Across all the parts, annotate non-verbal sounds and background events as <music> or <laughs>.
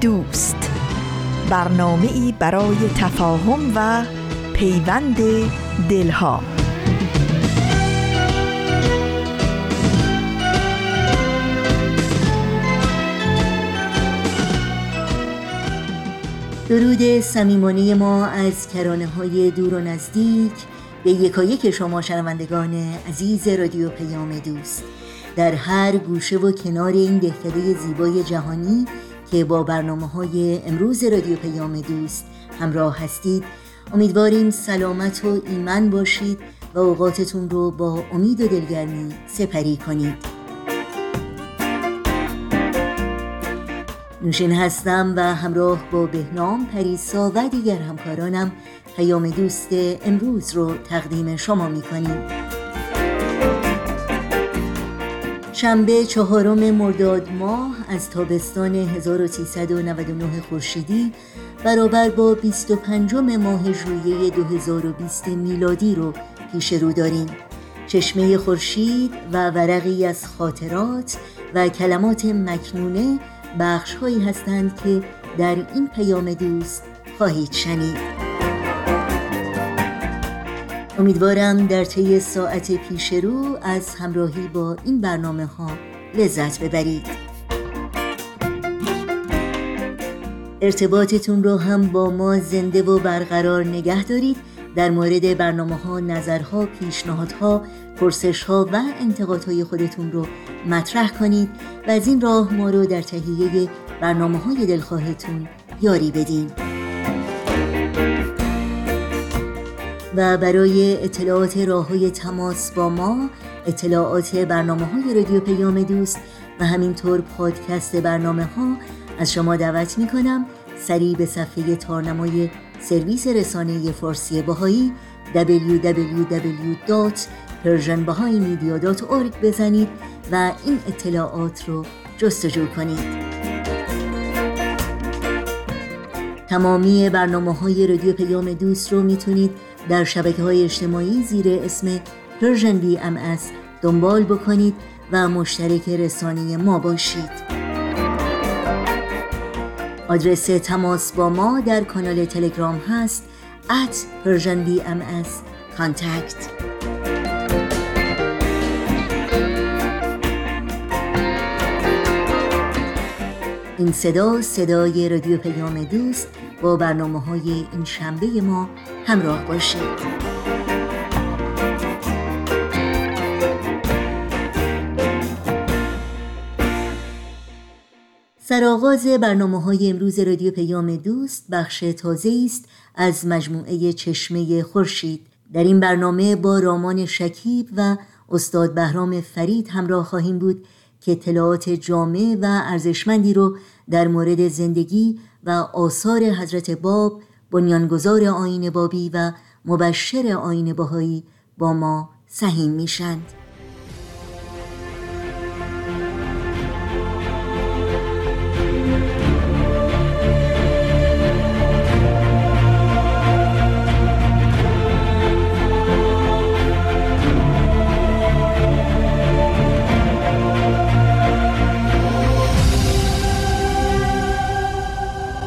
دوست. برنامه ای برای تفاهم و پیوند دلها. درود صمیمانه ما از کرانه های دور و نزدیک به یکایک شما شنوندگان عزیز رادیو پیام دوست. در هر گوشه و کنار این دهکده زیبای جهانی که با برنامه های امروز رادیو پیام دوست همراه هستید. امیدواریم سلامت و ایمن باشید و اوقاتتون رو با امید و دلگرمی سپری کنید. نوشین هستم و همراه با بهنام پریسا و دیگر همکارانم پیام دوست امروز رو تقدیم شما می‌کنیم. شنبه چهارم مرداد ماه از تابستان 1399 خورشیدی برابر با 25 ماه ژوئیه 2020 میلادی رو پیش رو داریم. چشمه خورشید و ورقی از خاطرات و کلمات مکنونه بخش هایی هستند که در این پیام دوست خواهید شنید. امیدوارم در طی ساعت پیش رو از همراهی با این برنامه ها لذت ببرید. ارتباطتون رو هم با ما زنده و برقرار نگه دارید. در مورد برنامه ها، نظرها، پیشنهادها، پرسش ها و انتقادهای خودتون رو مطرح کنید و از این راه ما رو در تهیه برنامه های دلخواهتون یاری بدین. و برای اطلاعات راه های تماس با ما اطلاعات برنامه های رادیو پیام دوست و همینطور پادکست برنامه ها از شما دعوت می کنم سریع به صفحه تارنمای سرویس رسانه فارسی باهایی www.persianbahaimedia.org بزنید و این اطلاعات رو جستجو کنید. تمامی برنامه های رادیو پیام دوست رو می‌تونید در شبکه های اجتماعی زیر اسم Persian BMS دنبال بکنید و مشترک رسانه ما باشید. آدرس تماس با ما در کانال تلگرام هست at Persian BMS contact. این صدا صدای رادیو پیام دوست با برنامه های این شنبه ما همراه باشید. سرآغاز برنامه های امروز رادیو پیام دوست بخش تازه است از مجموعه چشمه خورشید. در این برنامه با رامان شکیب و استاد بهرام فرید همراه خواهیم بود که اطلاعات جامع و ارزشمندی رو در مورد زندگی و آثار حضرت باب بنیانگذار آین بابی و مبشر آین باهایی با ما سهیم میشند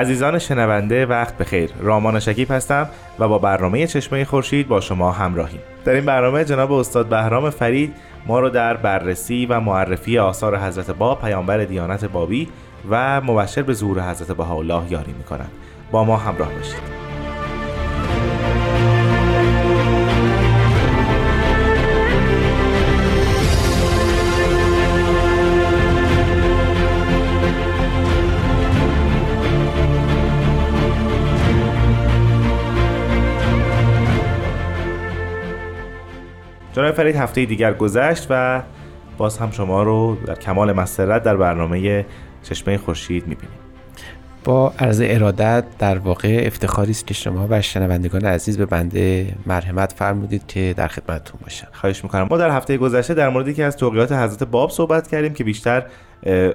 عزیزان شنونده وقت بخیر. رامان شکیب هستم و با برنامه چشمه خورشید با شما همراهیم. در این برنامه جناب استاد بهرام فرید ما رو در بررسی و معرفی آثار حضرت باب پیامبر دیانت بابی و مبشر به ظهور حضرت بهاءالله یاری می‌کنند. با ما همراه باشید. جناب فرید هفته دیگر گذشت و باز هم شما رو در کمال مسرت در برنامه چشمه خورشید می‌بینیم. با عرض ارادت در واقع افتخاری است که شما و شنوندگان عزیز به بنده مرحمت فرمودید که در خدمتتون باشم. خواهش می‌کنم. ما در هفته گذشته در موردی که از توقیات حضرت باب صحبت کردیم که بیشتر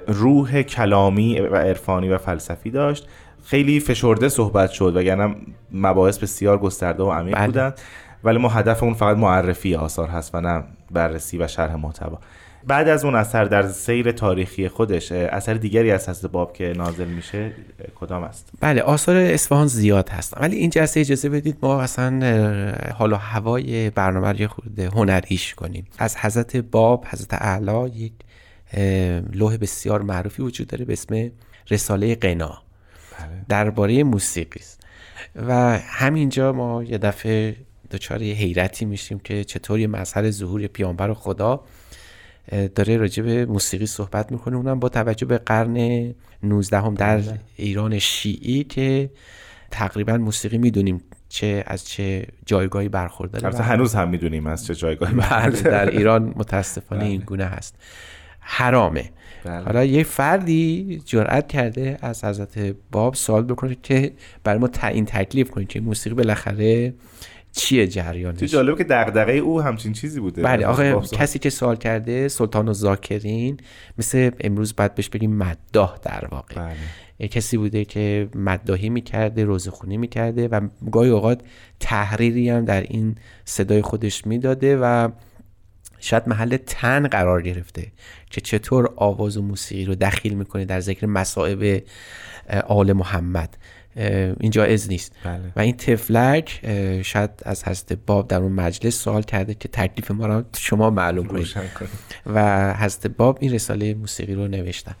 روح کلامی و عرفانی و فلسفی داشت. خیلی فشرده صحبت شد وگرنه مباحث بسیار گسترده و عمیق بله. بودند. ولی ما هدفمون فقط معرفی آثار هست و نه بررسی و شرح محتوا. بعد از اون اثر در سیر تاریخی خودش اثر دیگری از حضرت باب که نازل میشه کدام است؟ بله آثار اصفهان زیاد هست. ولی این جلسه اجازه بدید ما اصلا حالا هوای برنامه رو خود هنریش کنیم. از حضرت باب حضرت اعلی یک لوح بسیار معروفی وجود داره به اسم رساله قنا. بله. درباره موسیقی است. و همینجا ما یه دفعه دچار یه حیرتی میشیم که چطور یه مظهر ظهور پیامبر خدا داره راجع به موسیقی صحبت می‌کنه اونم با توجه به قرن 19 هم در. ایران شیعی که تقریبا موسیقی می‌دونیم چه از چه جایگاهی برخورداره البته هنوز هم می‌دونیم از چه جایگاهی بله، در ایران متاسفانه این بله. گونه هست حرامه بله. حالا یه فردی جرأت کرده از حضرت باب سوال بکنه که برای ما تعیین تکلیف کنید که موسیقی بالاخره چیه جریانش؟ تو جالبه که دغدغه او همچین چیزی بوده. بله آقا کسی که سوال کرده سلطان و زاکرین مثل امروز باید بهش بگیم مداح در واقع. بله. کسی بوده که مداحی می‌کرده روزخونی می‌کرده و گاهی اوقات تحریری هم در این صدای خودش می‌داده و شاید محل تن قرار گرفته که چطور آواز و موسیقی رو دخیل می‌کنه در ذکر مصائب آل محمد. این جایز نیست. بله. و این تفلک شاید از حضرت باب در اون مجلس سوال کرده که تکلیف ما را شما معلوم کنید. و حضرت باب این رساله موسیقی رو نوشتن.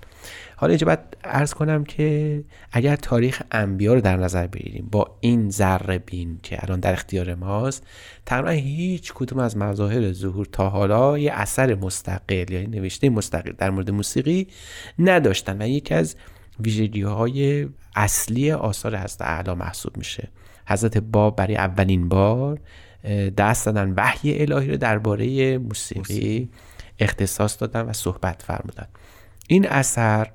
حالا اینجا باید ارز کنم که اگر تاریخ انبیا رو در نظر بگیریم با این ذره بین که الان در اختیار ماست تقریبا هیچ کدوم از مظاهر ظهور تا حالا یه اثر مستقل یعنی نوشته مستقل در مورد موسیقی نداشتن. و یکی از ویژگی های اصلی آثار حضرت اعلی محسوب میشه. حضرت باب برای اولین بار دست دادن وحی الهی رو درباره موسیقی اختصاص دادن و صحبت فرمودن. این اثر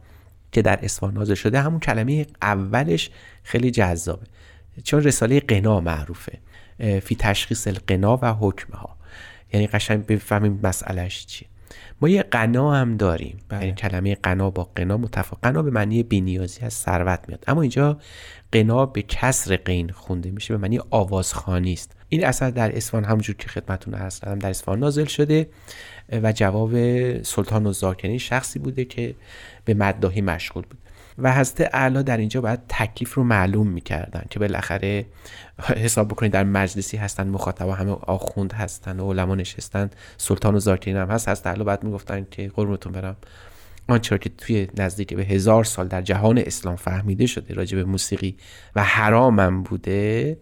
که در اصفهان نازل شده همون کلمه اولش خیلی جذابه. چون رساله قنا معروفه فی تشخیص القنا و حکمها. یعنی قشنگ بفهمیم مسئلهش چیه. ما یه قنا هم داریم. بله. یعنی کلمه قنا با قنا متفاوت. قنا به معنی بینیازی از ثروت میاد. اما اینجا قنا به کسر قین خونده میشه به معنی آوازخانی است. این اثر در اصفهان همونجور که خدمتتون عرض کردم در اصفهان نازل شده و جواب سلطان و یعنی شخصی بوده که به مداهی مشغول بود. و حضرت اعلی در اینجا باید تکلیف رو معلوم می‌کردن که بالاخره حساب بکنید در مجلسی هستن مخاطبا همه آخوند هستن و علما نشستن سلطان و زاکرین هم هست. حضرت اعلی بعد می‌گفتن که قربونتون برم. آنچه که توی نزدیک به هزار سال در جهان اسلام فهمیده شده راجع به موسیقی و حرامم بوده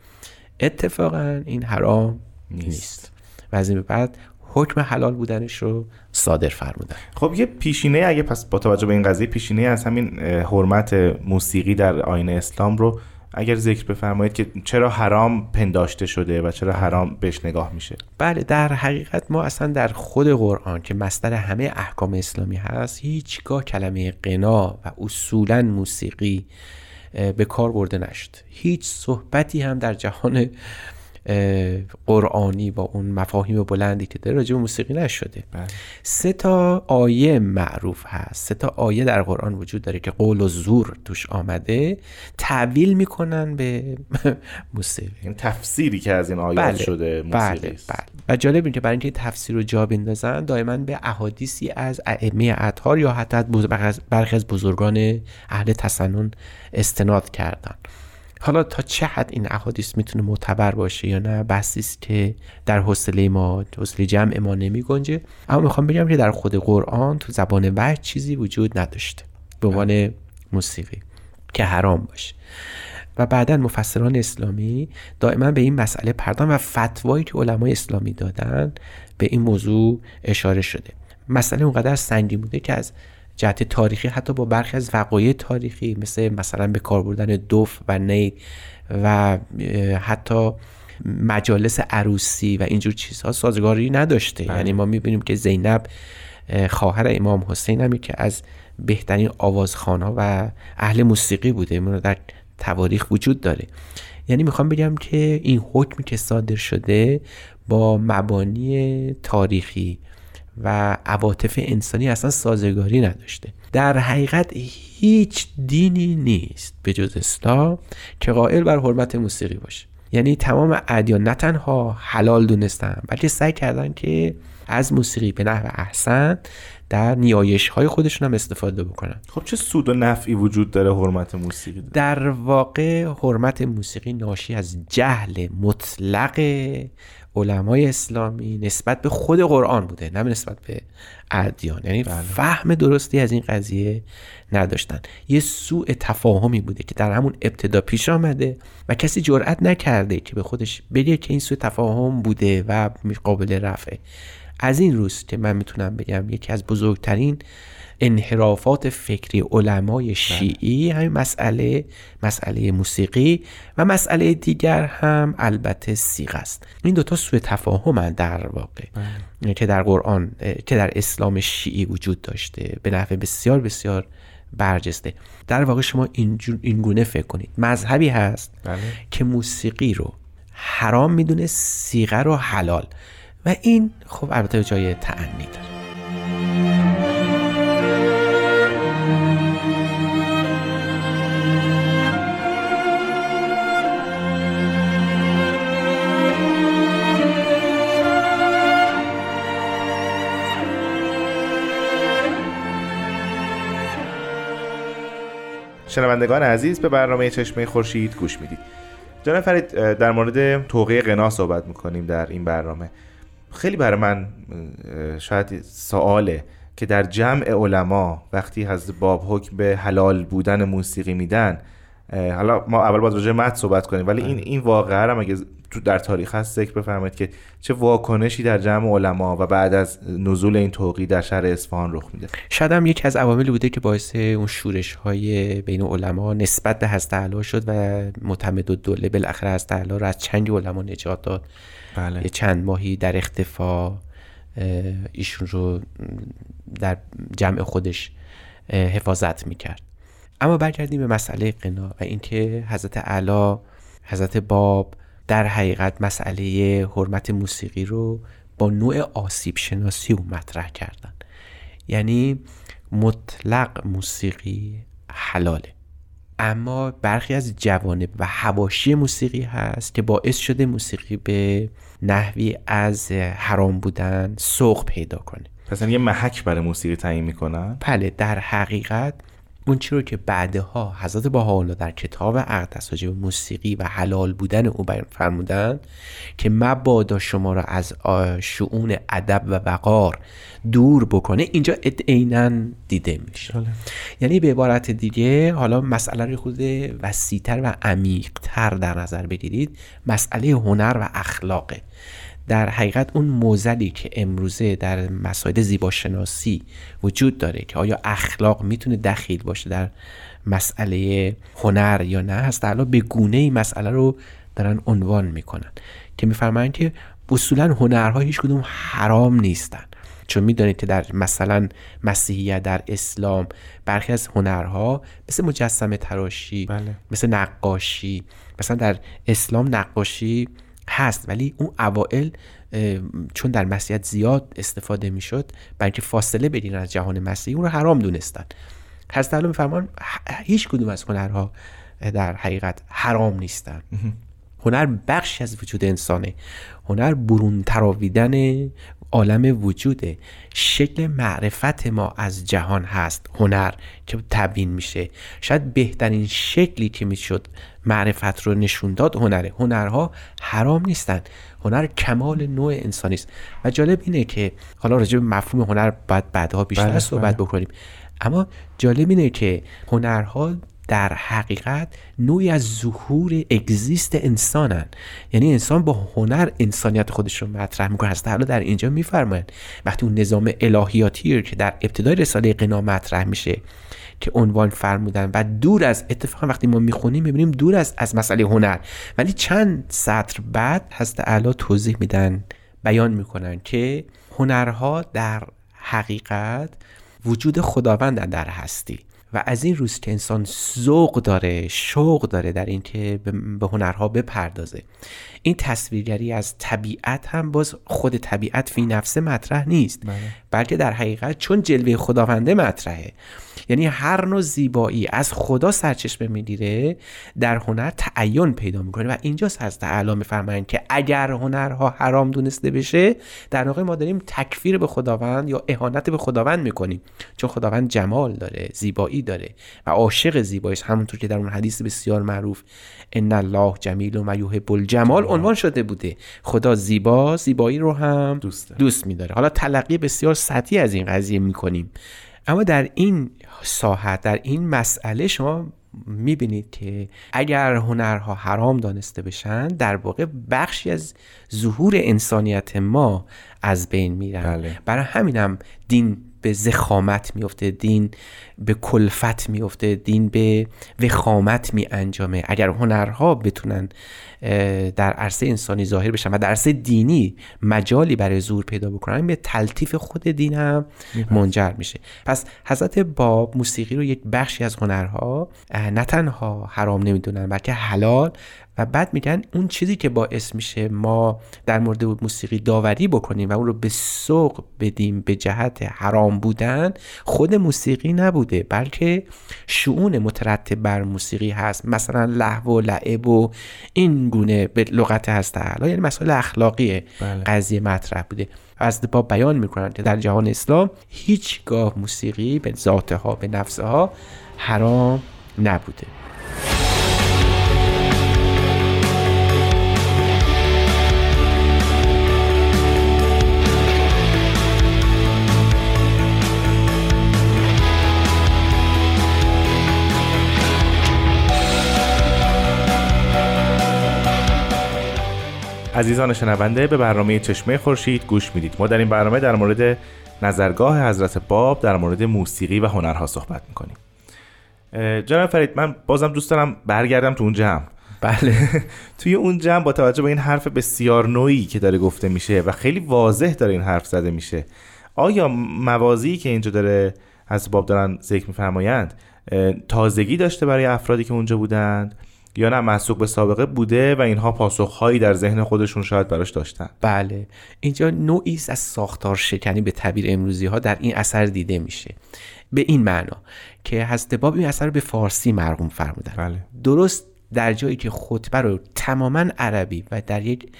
اتفاقا این حرام نیست, نیست. و از این به بعد حکم حلال بودنش رو صادر فرمودن. خب یه پیشینه اگه پس با توجه به این قضیه پیشینه از همین حرمت موسیقی در آین اسلام رو اگر ذکر بفرمایید که چرا حرام پنداشته شده و چرا حرام بهش نگاه میشه؟ بله در حقیقت ما اصلا در خود قرآن که مستر همه احکام اسلامی هست هیچگاه کلمه قنا و اصولا موسیقی به کار برده نشد. هیچ صحبتی هم در جهان قرآنی با اون مفاهیم بلندی که داره راجع به موسیقی نشده بله. سه تا آیه معروف هست سه تا آیه در قرآن وجود داره که قول و زور توش آمده تعویل می‌کنن به <laughs> موسیقی این تفسیری که از این آیات بله. شده موسیقی بله. بله. و جالب این که برای اینکه تفسیر رو جا بندازن دائما به احادیثی از ائمه اطهار یا حتی برخی از بزرگان اهل تسنن استناد کردن حالا تا چه حد این احادیث می‌تونه معتبر باشه یا نه؟ بحثی است که در حوصله ما حوصله جمع ما نمی گنجه اما می‌خوام بگم که در خود قرآن تو زبان وحی چیزی وجود نداشته. به عنوان موسیقی که حرام باشه. و بعدا مفسران اسلامی دائما به این مسئله پردان و فتوایی که علمای اسلامی دادن به این موضوع اشاره شده. مسئله اونقدر سنگین بوده که از جهت تاریخی حتی با برخی از وقایع تاریخی مثل مثلا به کار بردن دف و نی و حتی مجالس عروسی و اینجور چیزها سازگاری نداشته. بله. یعنی ما می‌بینیم که زینب خواهر امام حسین همی که از بهترین آوازخانها و اهل موسیقی بوده. من در تواریخ وجود داره. یعنی می‌خوام بگم که این حکمی که صادر شده با مبانی تاریخی و عواطف انسانی اصلا سازگاری نداشته. در حقیقت هیچ دینی نیست به جز اسلام که قائل بر حرمت موسیقی باشه. یعنی تمام ادیان نه تنها حلال دونستن بلکه سعی کردن که از موسیقی به نحو احسن در نیایش های خودشون هم استفاده بکنن. خب چه سود و نفعی وجود داره حرمت موسیقی داره؟ در واقع حرمت موسیقی ناشی از جهل مطلق علمای اسلامی نسبت به خود قرآن بوده نه نسبت به ادیان. یعنی بله. فهم درستی از این قضیه نداشتن. یه سوء تفاهمی بوده که در همون ابتدا پیش آمده و کسی جرأت نکرده که به خودش بگه که این سوء تفاهم بوده و قابل رفعه. از این روز که من می‌تونم بگم یکی از بزرگترین انحرافات فکری علمای بله. شیعی همین مسئله مسئله موسیقی و مسئله دیگر هم البته سیغ است این دوتا سوء تفاهم در واقع بله. که در قرآن که در اسلام شیعی وجود داشته به نحو بسیار بسیار برجسته در واقع شما این گونه فکر کنید مذهبی هست بله. که موسیقی رو حرام می‌دونه سیغه رو حلال و این خب البته جای تعنی داره شنوندگان عزیز به برنامه چشمه خورشید گوش می‌دید. جناب فرید در مورد توقیه قنا صحبت می‌کنیم در این برنامه. خیلی برای من شاید سواله که در جمع علما وقتی از باب حکم به حلال بودن موسیقی میدن حالا ما اول باید راجع مت صحبت کنیم ولی این این واقعه هم اگه تو در تاریخ هست ذکر بفرمایید که چه واکنشی در جمع علما و بعد از نزول این توقی در شهر اصفهان رخ میده؟ شاید هم یکی از عواملی بوده که باعث اون شورش های بین علما نسبت به حضرت اعلی شد و معتمد الدوله بالاخره حضرت اعلی رو از چنگ علما نجات داد. بله. یه چند ماهی در اختفا ایشون رو در جمع خودش حفاظت می‌کرد. اما برگردیم به مسئله قنا و اینکه حضرت اعلی حضرت باب در حقیقت مسئله حرمت موسیقی رو با نوع آسیب شناسی او مطرح کردن. یعنی مطلق موسیقی حلاله. اما برخی از جوانب و حواشی موسیقی هست که باعث شده موسیقی به نحوی از حرام بودن سوق پیدا کنه. پس یه محک برای موسیقی تعیین می‌کنن؟ بله در حقیقت اون چی رو که بعدها حضرت حالا در کتاب اقدس به موسیقی و حلال بودن او فرمودن که مبادا شما را از شعون ادب و وقار دور بکنه اینجا عینا دیده میشه. یعنی به عبارت دیگه حالا مسئله رو خود وسیعتر و عمیقتر در نظر بگیرید مسئله هنر و اخلاقه. در حقیقت اون موزلی که امروزه در مسائل زیباشناسی وجود داره که آیا اخلاق می‌تونه دخیل باشه در مسئله هنر یا نه هست حالا به گونه ای مسئله رو دارن عنوان می‌کنن که میفرمایند که اصولا هنرها هیچ کدوم حرام نیستن چون می‌دانید که در مثلا مسیحیت در اسلام برخی از هنرها مثل مجسمه تراشی بله. مثل نقاشی مثلا در اسلام نقاشی هست ولی اون اوائل چون در مسیحیت زیاد استفاده می‌شد برای اینکه فاصله بدین از جهان مسیحی اون رو حرام دونستن. حضرت علی میفرمان هیچ کدوم از هنرها در حقیقت حرام نیستن. هنر بخشی از وجود انسانه. هنر برون تراویدن عالم وجوده. شکل معرفت ما از جهان هست. هنر که تبیین میشه. شاید بهترین شکلی که می‌شد معرفت رو نشون داد. هنره هنرها حرام نیستن. هنر کمال نوع انسانی است. و جالب اینه که حالا راجع به مفهوم هنر باید بعدها بیشتر بله، صحبت بله. بکنیم. اما جالب اینه که هنرها در حقیقت نوعی از ظهور اگزیست انسانن. یعنی انسان با هنر انسانیت خودش رو مطرح می‌کنه. هست حالا در اینجا میفرمایند وقتی اون نظام الهیاتی که در ابتدای رساله قنا مطرح میشه که عنوان فرمودن و دور از اتفاقا وقتی ما می‌خونیم می‌بینیم دور از از مسئله هنر. ولی چند سطر بعد هست اعلا توضیح میدن بیان می‌کنن که هنرها در حقیقت وجود خداوند در هستی. و از این روز که انسان ذوق داره شوق داره در اینکه به هنرها بپردازه. این تصویرگری از طبیعت هم باز خود طبیعت فی نفسه مطرح نیست. بله. بلکه در حقیقت چون جلوه خداونده مطرحه. یعنی هر نوع زیبایی از خدا سرچشمه می‌گیره در هنر تعین پیدا می‌کنه. و اینجاست هست تعالی میفرمایند که اگر هنرها حرام دونسته بشه در واقع ما داریم تکفیر به خداوند یا اهانت به خداوند می‌کنیم. چون خداوند جمال داره زیبایی داره و عاشق زیباییش همونطور که در اون حدیث بسیار معروف ان الله جمیل و یحب الجمال عنوان شده بوده. خدا زیبا زیبایی رو هم دوست, دوست میداره. حالا تلقی بسیار سطحی از این قضیه می‌کنیم. اما در این ساحت در این مسئله شما می‌بینید که اگر هنرها حرام دانسته بشن در واقع بخشی از ظهور انسانیت ما از بین میرن. بله. برای همینم دین به زخامت میفته دین به کلفت میفته دین به وخامت می انجامه اگر هنرها بتونن در عرصه انسانی ظاهر بشن و در عرصه دینی مجالی برای زور پیدا بکنن به تلطیف خود دین هم منجر میشه. پس حضرت باب موسیقی رو یک بخشی از هنرها نه تنها حرام نمی‌دونن بلکه حلال و بعد میگن اون چیزی که باعث میشه ما در مورد موسیقی داوری بکنیم و اون رو به سوق بدیم به جهت حرام بودن خود موسیقی نبوده بلکه شعون مترتب بر موسیقی هست. مثلا لحو و لعب و این گونه به لغت هست یعنی مسائل اخلاقی بله. قضیه مطرح بوده. از با بیان می‌کنن که در جهان اسلام هیچگاه موسیقی به ذاتها به نفسها حرام نبوده. عزیزان شنونده به برنامه چشمه خورشید گوش می‌دید. ما در این برنامه در مورد نظرگاه حضرت باب در مورد موسیقی و هنرها صحبت می‌کنیم. جناب فرید من بازم دوست دارم برگردم تو اون جمع. بله. <laughs> توی اون جمع با توجه به این حرف بسیار نوعی که داره گفته میشه و خیلی واضح داره این حرف زده میشه آیا موازی که اینجا داره از باب دارن ذکر میفرمایند تازگی داشته برای افرادی که اونجا بودند؟ یا نه مسوق به سابقه بوده و اینها پاسخهایی در ذهن خودشون شاید براش داشتن. بله. اینجا نوعی از ساختار شکنی به تعبیر امروزی ها در این اثر دیده میشه. به این معنا که حضرت باب این اثر رو به فارسی مرقوم فرمودن. بله. درست در جایی که خطبه رو تماما عربی و در یک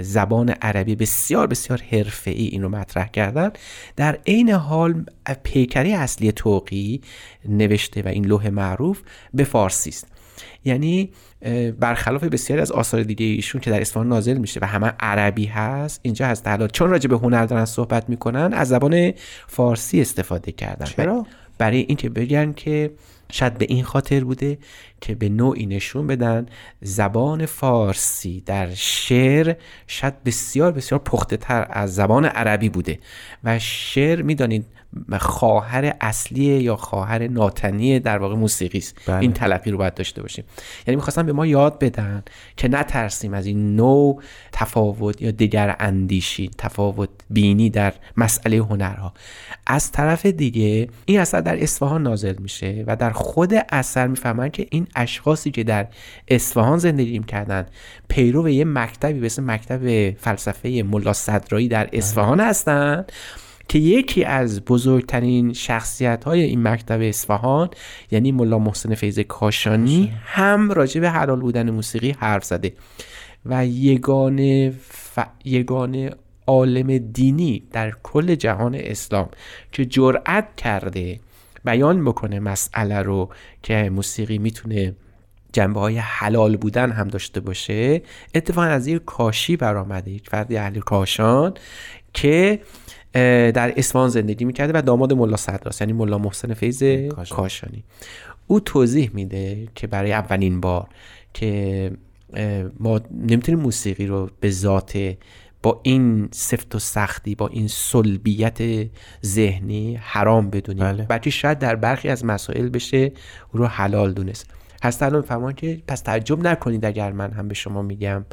زبان عربی بسیار بسیار حرفه‌ای این رو مطرح کردن در عین حال پیکری اصلی توقی نوشته و این لوح معروف به فارسی است. یعنی برخلاف بسیاری از آثار دیگه ایشون که در اصفهان نازل میشه و همه عربی هست اینجا هست. حالا چون راجع به هنر دارن صحبت می‌کنن از زبان فارسی استفاده کردن. چرا؟ برای اینکه بگن که شاید به این خاطر بوده که به نوعی نشون بدن زبان فارسی در شعر شاید بسیار بسیار پخته تر از زبان عربی بوده. و شعر می‌دانید خواهر اصلی یا خواهر ناتنی در واقع موسیقی است. بله. این تلقی رو باید داشته باشیم. یعنی می‌خواستم به ما یاد بدن که نترسیم از این نوع تفاوت یا دیگر اندیشی تفاوت بینی در مسئله هنرها. از طرف دیگه این اثر در اصفهان نازل میشه و در خود اثر می‌فهمن که این اشخاصی که در اصفهان زندگی کردن پیرو یه مکتبی به اسم مکتب فلسفه ملا صدرایی در اصفهان هستند که یکی از بزرگترین شخصیت های این مکتب اصفهان یعنی ملا محسن فیض کاشانی هم راجع به حلال بودن موسیقی حرف زده و یگانه ف... یگانه عالم دینی در کل جهان اسلام که جرأت کرده بیان بکنه مسئله رو که موسیقی می‌تونه جنبه های حلال بودن هم داشته باشه اتفاقا از یک کاشی برآمده. یک فردی اهل کاشان که در اصفهان زندگی می‌کرده و داماد ملا صدراست یعنی ملا محسن فیض کاشانی. او توضیح میده که برای اولین بار که ما نمی‌تونیم موسیقی رو به ذات با این سفت و سختی با این سلبیت ذهنی حرام بدونیم. بله. بلکه شاید در برخی از مسائل بشه او رو حلال دونست. هست الان فرمان که پس تعجب نکنید اگر من هم به شما میگم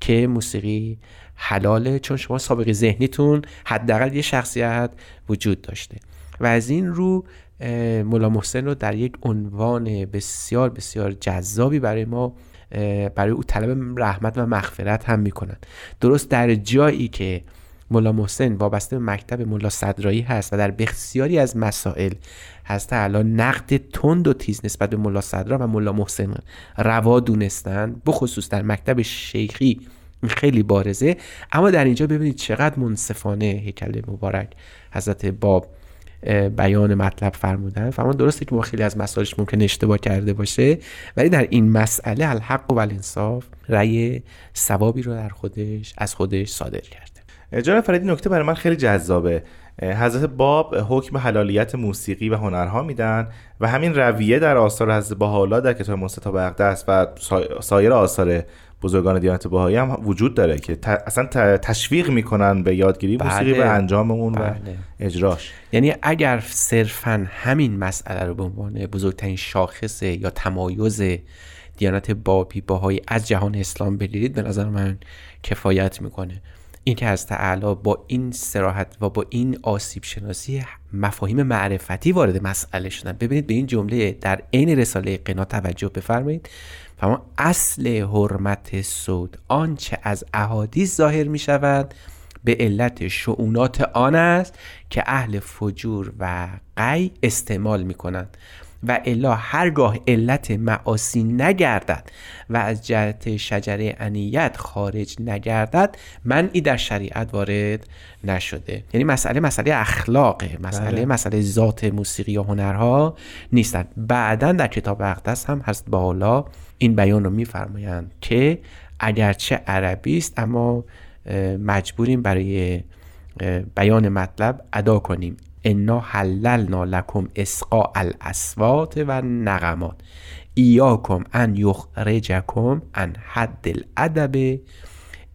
که موسیقی حلاله چون شما سابقه ذهنیتون حداقل یه شخصیت وجود داشته. و از این رو مولا محسن رو در یک عنوان بسیار بسیار جذابی برای ما برای او طلب رحمت و مغفرت هم می‌کنن. درست در جایی که ملا محسن وابسته به مکتب ملا صدرایی هست و در بسیاری از مسائل هست الان نقد تند و تیز نسبت به ملا صدرا و ملا محسن روا دونستن بخصوص در مکتب شیخی خیلی بارزه. اما در اینجا ببینید چقدر منصفانه هیکل مبارک حضرت باب بیان مطلب فرمودن. فرمان درسته که ما خیلی از مسائلش ممکن اشتباه کرده باشه ولی در این مسئله الحق و الانصاف رأی ثوابی رو در خودش از خودش صادر کرده. جناب فریدی نکته برای من خیلی جذابه حضرت باب حکم حلالیت موسیقی و هنرها میدن و همین رویه در آثار حضرت بهاءالله در کتاب مستطاب اقدس و سایر آثار بزرگان دیانت بهایی هم وجود داره که اصلا تشویق می‌کنن به یادگیری موسیقی و بله. انجام اون و بله. اجراش یعنی اگر صرفا همین مسئله رو به عنوان بزرگترین شاخص یا تمایز دیانت بابی باهایی از جهان اسلام بگیرید به نظر من کفایت می‌کنه این که از تعالی با این سراحت و با این آسیب شناسی مفاهیم معرفتی وارد مسئله شدن. ببینید به این جمله در عین رساله قنا توجه بفرمایید. فما اصل حرمت سود آنچه از احادیث ظاهر می شود به علت شعونات آن است که اهل فجور و قی استعمال می کنند و الا هرگاه علت معاصی نگردد و از جهت شجره انیت خارج نگردد منعی در شریعت وارد نشده. یعنی مسئله مسئله اخلاقه مسئله بله. مسئله ذات موسیقی یا هنرها نیستند بعدا در کتاب اقدس هم هست بالا این بیان رو میفرمایند که اگرچه عربی است اما مجبوریم برای بیان مطلب ادا کنیم. انا حللنا لکم اسقاء الاسوات و نغمات ایاکم ان یخرجکم ان حد الادب.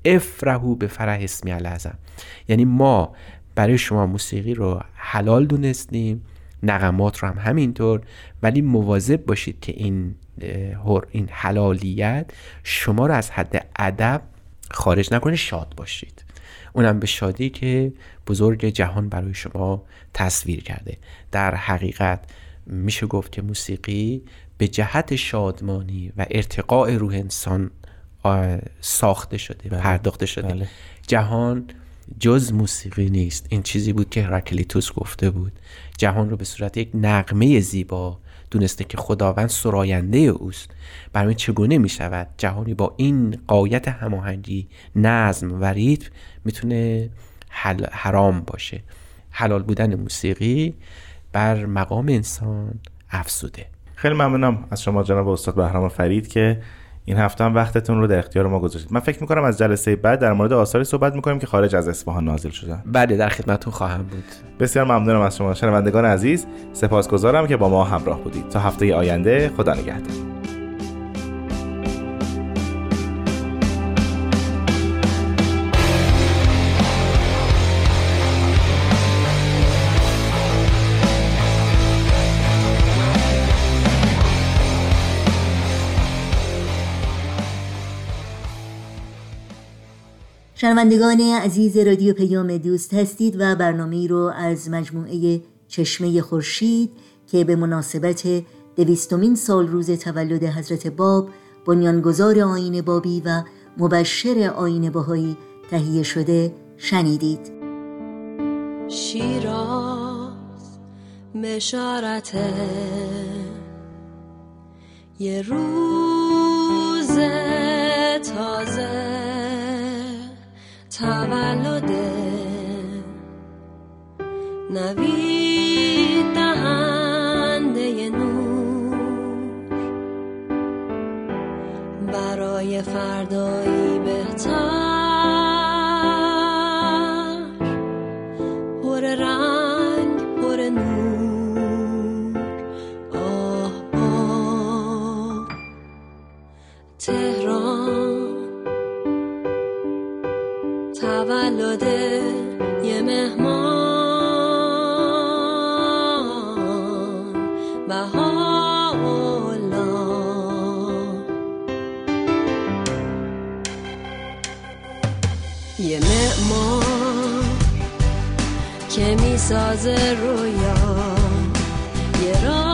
افرهو به فرح اسمی العظم یعنی ما برای شما موسیقی رو حلال دونستیم نغمات رو هم همینطور. ولی مواظب باشید که این این حلالیت شما رو از حد ادب خارج نکنه شاد باشید. اونم به شادی که بزرگ جهان برای شما تصویر کرده. در حقیقت میشه گفت که موسیقی به جهت شادمانی و ارتقاء روح انسان ساخته شده بله. پرداخته شده. بله. جهان جز موسیقی نیست. این چیزی بود که هرکلیتوس گفته بود. جهان رو به صورت یک نقمه زیبا دونسته که خداوند سراینده اوست. برای چگونه می شود جهانی با این قایت هماهنگی نظم و ریتم می‌تونه حرام باشه. حلال بودن موسیقی بر مقام انسان افزوده. خیلی ممنونم از شما جناب استاد بهرام فرید که این هفته هم وقتتون رو در اختیار ما گذاشتید. من فکر می‌کنم از جلسه بعد در مورد آثاری صحبت می‌کنیم که خارج از اصفهان نازل شدن بله در خدمتتون خواهم بود. بسیار ممنونم از شما. شنوندگان عزیز سپاسگزارم که با ما همراه بودید. تا هفته آینده خدا نگهدار. شنوندگان عزیز رادیو پیام دوست هستید و برنامه رو از مجموعه چشمه خورشید که به مناسبت دویستمین سال روز تولد حضرت باب بنیانگذار آین بابی و مبشر آین باهایی تهیه شده شنیدید. شیراز مشارت یه روز تازه تولد نوید دهنده نور. برای فردایی بهتر. یه معمار که می‌سازه رویا. یه راهی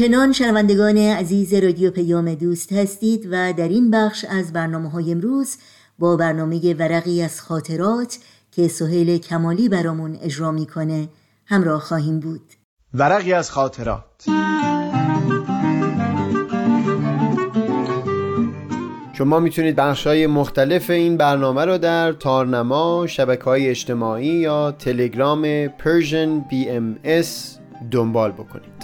همچنان شنوندگان عزیز رادیو پیام دوست هستید و در این بخش از برنامه های امروز با برنامه ورقی از خاطرات که سهیل کمالی برامون اجرا می‌کنه همراه خواهیم بود. ورقی از خاطرات. شما می‌تونید بخش های مختلف این برنامه رو در تارنما، شبکه های اجتماعی یا تلگرام Persian BMS دنبال بکنید.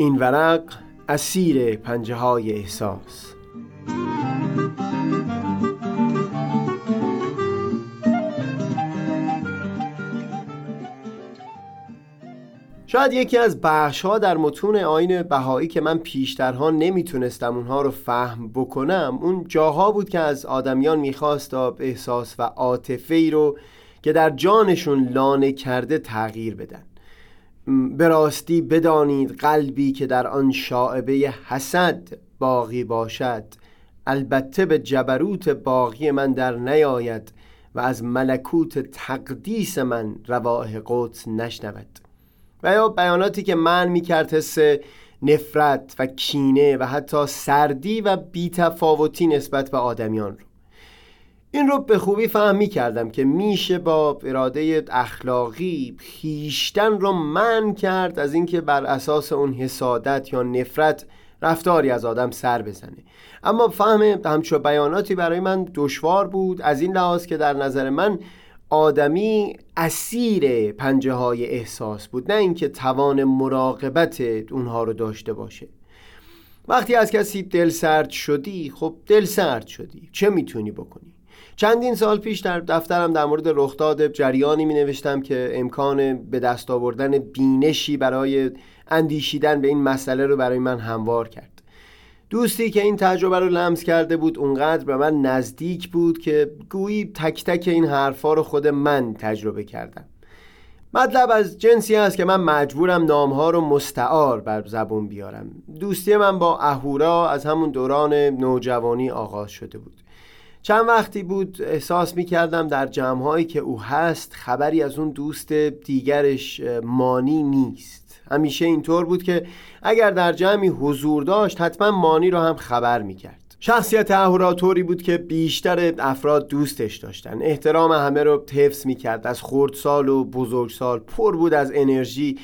این ورق اسیر پنجه های احساس. شاید یکی از بخش ها در متون آین بهایی که من پیشترها نمی‌تونستم اونها رو فهم بکنم اون جاها بود که از آدمیان می‌خواست تا احساس و عاطفه ای رو که در جانشون لانه کرده تغییر بدن. به راستی بدانید قلبی که در آن شاعبه حسد باقی باشد. البته به جبروت باقی من در نیاید و از ملکوت تقدیس من رواه قدس نشنود. و یا بیاناتی که من می‌کرد حس نفرت و کینه و حتی سردی و بیتفاوتی نسبت به آدمیان رو. این رو به خوبی فهم می کردم که میشه با اراده اخلاقی خیشتن رو من کرد از اینکه بر اساس اون حسادت یا نفرت رفتاری از آدم سر بزنه. اما فهم همچو بیاناتی برای من دشوار بود از این لحاظ که در نظر من آدمی اسیر پنجه های احساس بود نه اینکه توان مراقبت اونها رو داشته باشه. وقتی از کسی دل سرد شدی خب دل سرد شدی. چه می‌تونی بکنی؟ چندین سال پیش در دفترم در مورد رخداد جریانی می نوشتم که امکان به دست آوردن بینشی برای اندیشیدن به این مسئله رو برای من هموار کرد. دوستی که این تجربه رو لمس کرده بود اونقدر به من نزدیک بود که گویی تک تک این حرفا رو خود من تجربه کردم. مطلب از جنسی است که من مجبورم نامها رو مستعار بر زبون بیارم. دوستی من با اهورا از همون دوران نوجوانی آغاز شده بود. چند وقتی بود احساس می کردم در جمعهایی که او هست خبری از اون دوست دیگرش مانی نیست. همیشه اینطور بود که اگر در جمعی حضور داشت حتما مانی رو هم خبر می کرد شخصیت اهورا بود که بیشتر افراد دوستش داشتن. احترام همه رو حفظ می کرد از خردسال و بزرگسال پر بود از انرژی.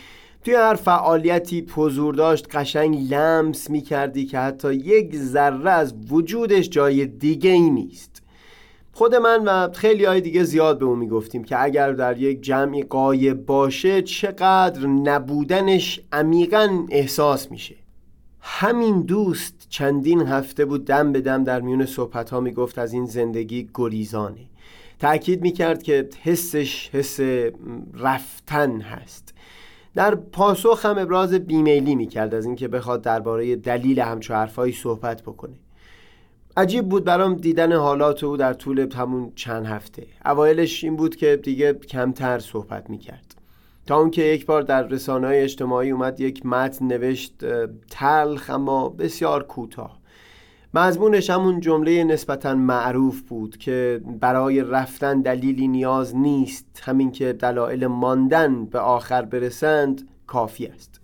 توی هر فعالیتی حضور داشت قشنگ لمس می کردی که حتی یک ذره از وجودش جای دیگه ای نیست. خود من و خیلی های دیگه زیاد به اون می‌گفتیم که اگر در یک جمعی قایب باشه چقدر نبودنش عمیقا احساس میشه. همین دوست چندین هفته بود دم به دم در میون صحبت ها می‌گفت از این زندگی گریزانه. تأکید می‌کرد که حسش حس رفتن هست. در پاسخ هم ابراز بیمیلی می‌کرد از اینکه بخواد درباره دلیل همچو حرفایی صحبت بکنه. عجیب بود برام دیدن حالات او در طول همون چند هفته. اوایلش این بود که دیگه کمتر صحبت می‌کرد. تا اون که یک بار در رسانه اجتماعی اومد یک متن نوشت تلخ اما بسیار کوتاه. مضمونش همون جمله نسبتا معروف بود که برای رفتن دلیلی نیاز نیست همین که دلایل ماندن به آخر برسند کافی است.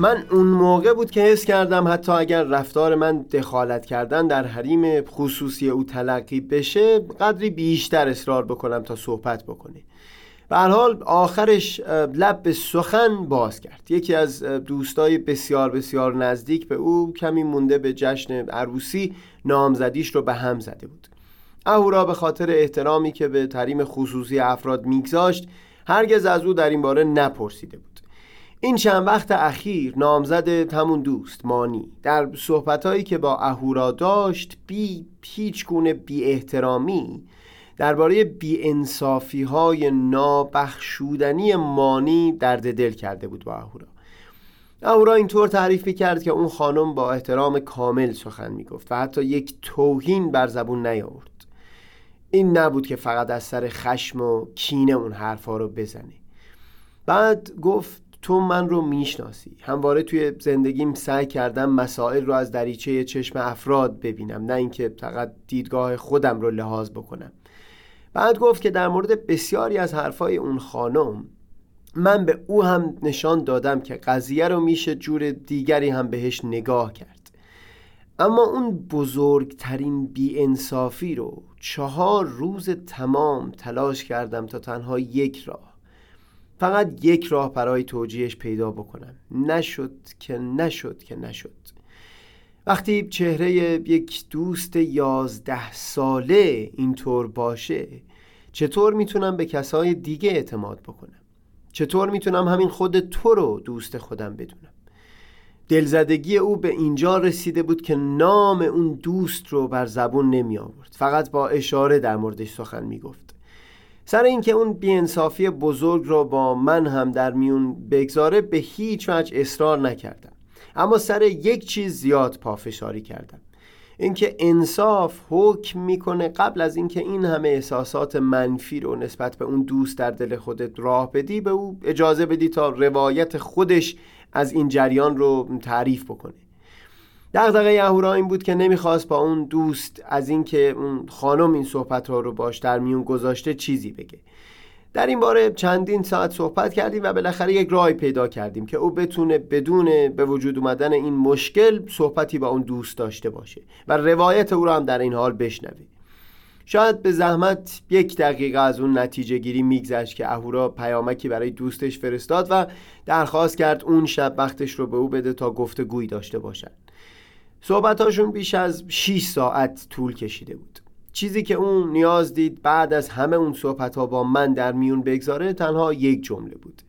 من اون موقع بود که حس کردم حتی اگر رفتار من دخالت کردن در حریم خصوصی او تلقی بشه قدری بیشتر اصرار بکنم تا صحبت بکنه به حال آخرش لب به سخن باز کرد یکی از دوستای بسیار بسیار نزدیک به او کمی مونده به جشن عروسی نامزدیش رو به هم زده بود. اهورا به خاطر احترامی که به تریم خصوصی افراد میگذاشت هرگز از او در این باره نپرسیده بود. این چند وقت اخیر نامزد همون دوست مانی. در صحبتهایی که با اهورا داشت بی هیچ گونه بی احترامی درباره بی انصافی های نابخشودنی مانی درد دل کرده بود با اهورا. اهورا اینطور تعریف کرد که اون خانم با احترام کامل سخن می‌گفت و حتی یک توهین بر زبون نیاورد. این نبود که فقط از سر خشم و کینه اون حرفا رو بزنه. بعد گفت تو من رو می‌شناسی. همواره توی زندگیم سعی کردم مسائل رو از دریچه چشم افراد ببینم نه اینکه فقط دیدگاه خودم رو لحاظ بکنم. بعد گفت که در مورد بسیاری از حرفای اون خانم من به او هم نشان دادم که قضیه رو میشه جور دیگری هم بهش نگاه کرد. اما اون بزرگترین بیانصافی رو چهار روز تمام تلاش کردم تا تنها یک راه فقط یک راه برای توجیهش پیدا بکنم. نشد که نشد که نشد. وقتی چهره یک دوست یازده ساله اینطور باشه چطور می‌تونم به کسای دیگه اعتماد بکنم؟ چطور می‌تونم همین خود تو رو دوست خودم بدونم؟ دلزدگی او به اینجا رسیده بود که نام اون دوست رو بر زبون نمی آورد فقط با اشاره در موردش سخن می گفت سر اینکه اون بیانصافی بزرگ رو با من هم در میون بگذاره به هیچ وجه اصرار نکردم. اما سر یک چیز زیاد پافشاری کردم. اینکه انصاف حکم می‌کنه قبل از اینکه این همه احساسات منفی رو نسبت به اون دوست در دل خودت راه بدی به او اجازه بدی تا روایت خودش از این جریان رو تعریف بکنه. دغدغه اهورا این بود که نمی‌خواست با اون دوست از اینکه اون خانم این صحبت ها رو باش در میون گذاشته چیزی بگه. در این باره چندین ساعت صحبت کردیم و بالاخره یک راهی پیدا کردیم که او بتونه بدون به وجود اومدن این مشکل صحبتی با اون دوست داشته باشه و روایت او را هم در این حال بشنوه. شاید به زحمت یک دقیقه از اون نتیجه گیری میگذشت که اهورا پیامکی برای دوستش فرستاد و درخواست کرد اون شب وقتش رو به او بده تا گفتگویی داشته باشد صحبتاشون بیش از 6 ساعت طول کشیده بود. چیزی که اون نیاز دید بعد از همه اون صحبت ها با من در میون بگذاره تنها یک جمله بود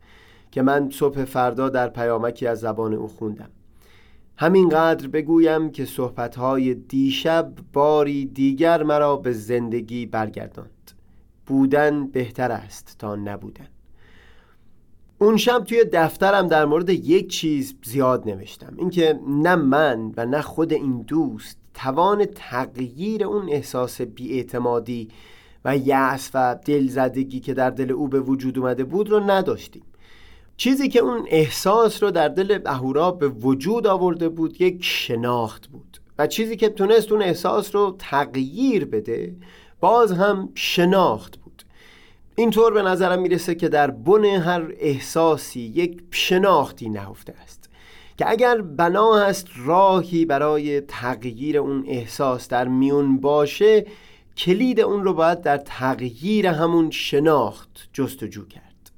که من صبح فردا در پیامکی از زبان او خوندم. همینقدر بگویم که صحبتهای دیشب باری دیگر مرا به زندگی برگرداند. بودن بهتر است تا نبودن. اون شب توی دفترم در مورد یک چیز زیاد نوشتم. اینکه نه من و نه خود این دوست توان تغییر اون احساس بیاعتمادی و یأس و دلزدگی که در دل او به وجود اومده بود رو نداشتیم. چیزی که اون احساس رو در دل اهورا به وجود آورده بود یک شناخت بود. و چیزی که تونست اون احساس رو تغییر بده باز هم شناخت اینطور به نظرم می‌رسه که در بن هر احساسی یک شناختی نهفته است که اگر بنا هست راهی برای تغییر اون احساس در میون باشه کلید اون رو باید در تغییر همون شناخت جستجو کرد.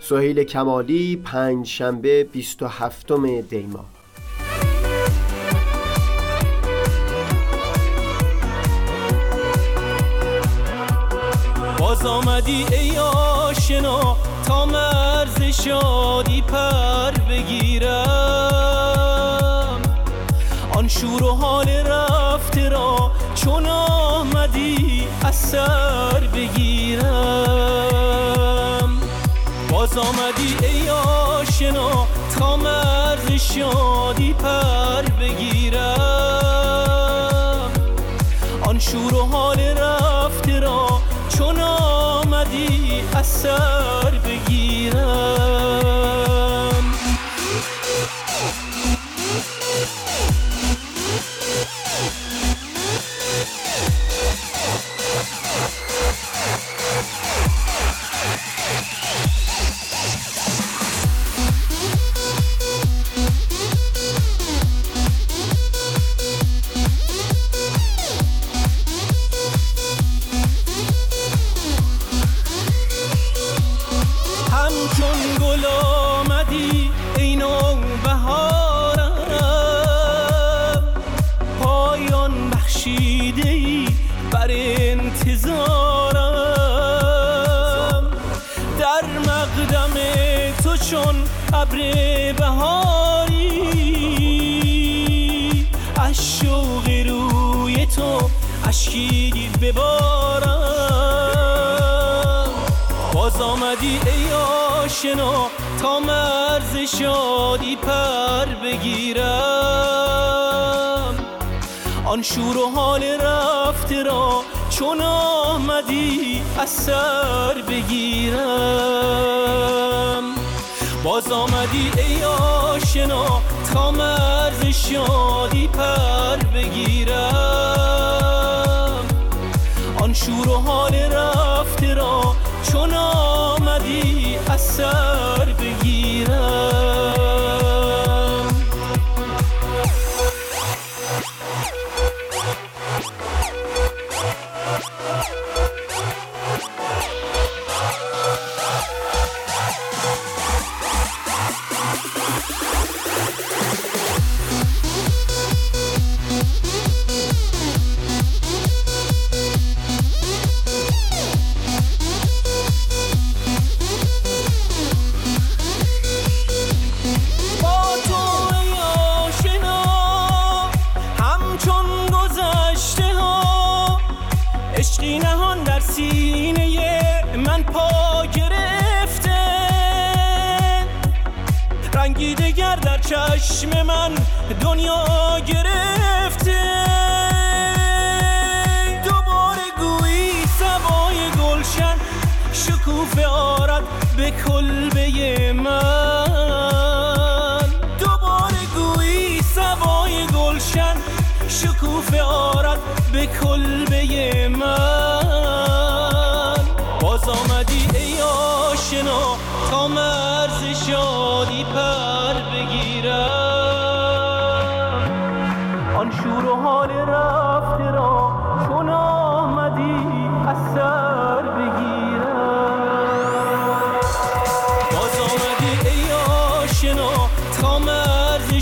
سهیل کمالی پنج شنبه 27 دیما باز آمدی ای آشنا تا مرز شادی پر بگیرم. آن شور و حال رفته را چون آمدی اثر بگیرم. باز آمدی ای آشنا تا مرز شادی پر بگیرم. آمدی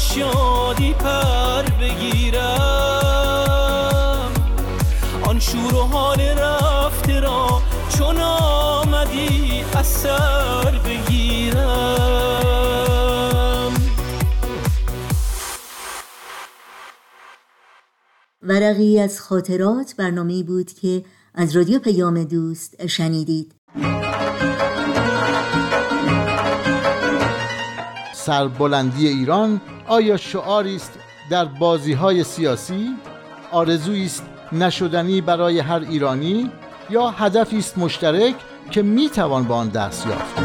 شادی پر بگیرم. آن شور و حال رفته را چون آمدی اثر بگیرم. ورقی از خاطرات برنامه بود که از رادیو پیام دوست شنیدید. سربلندی ایران آیا شعاری است در بازی های سیاسی؟ آرزویی است نشدنی برای هر ایرانی یا هدفی است مشترک که می توان به آن دست یافت؟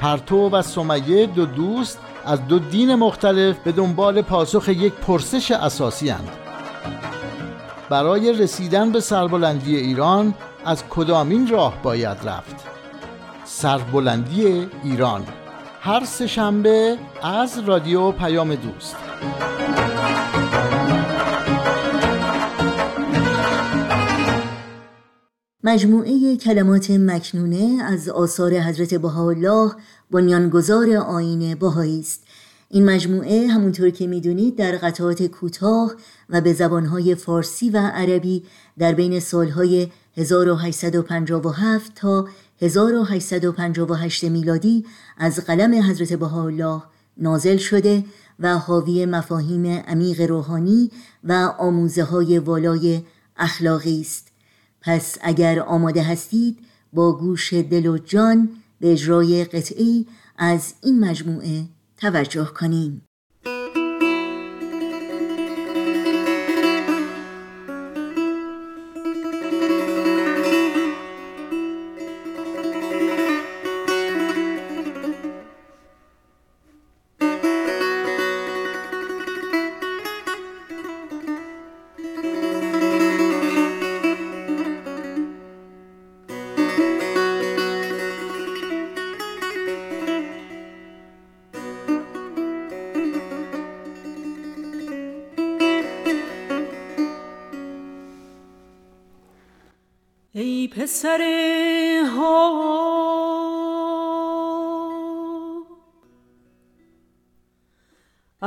پرتو و سمیه دو دوست از دو دین مختلف به دنبال پاسخ یک پرسش اساسی هند. برای رسیدن به سربلندی ایران از کدامین راه باید رفت؟ سربلندی ایران. هر سه شنبه از رادیو پیام دوست. مجموعه کلمات مکنونه از آثار حضرت بهاءالله بنیانگذار آین بهایی است. این مجموعه همونطور که می‌دونید در قطعات کوتاه و به زبانهای فارسی و عربی در بین سالهای 1857 تا 1858 میلادی از قلم حضرت بهاءالله نازل شده و حاوی مفاهیم عمیق روحانی و آموزه های والای اخلاقی است. پس اگر آماده هستید با گوش دل و جان به اجرای قطعی از این مجموعه توجه کنیم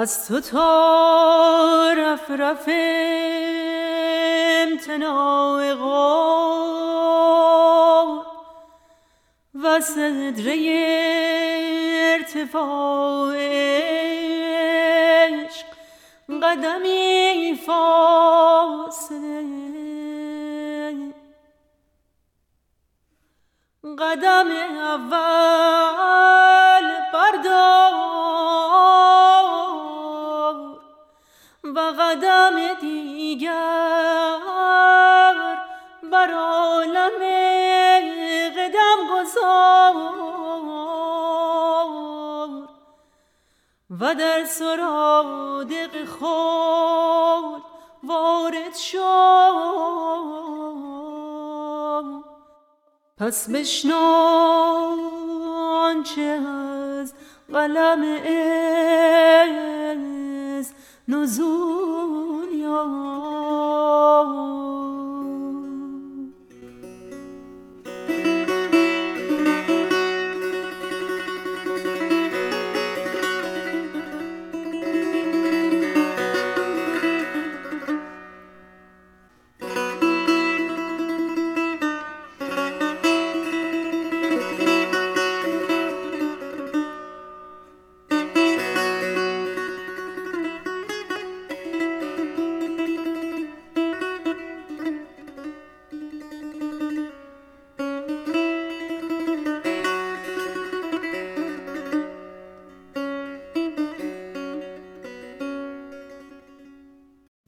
از تو تا رف رف امتناع غار و صدره ارتفاع عشق قدمی فاصله. قدم اول و در سرادق خود وارد شد پس بشنو آنچه از قلم از نزول یا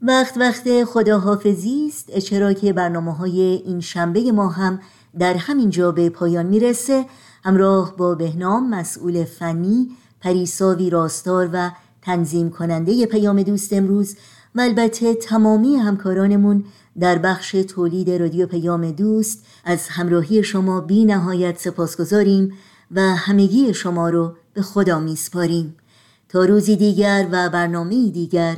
وقت وقت خداحافظی است چرا که برنامه های این شنبه ما هم در همین جا به پایان می‌رسه. همراه با بهنام مسئول فنی پریساوی راستار و تنظیم کننده پیام دوست امروز و البته تمامی همکارانمون در بخش تولید رادیو پیام دوست از همراهی شما بی نهایت سپاس گذاریم و همگی شما رو به خدا میسپاریم. تا روزی دیگر و برنامه دیگر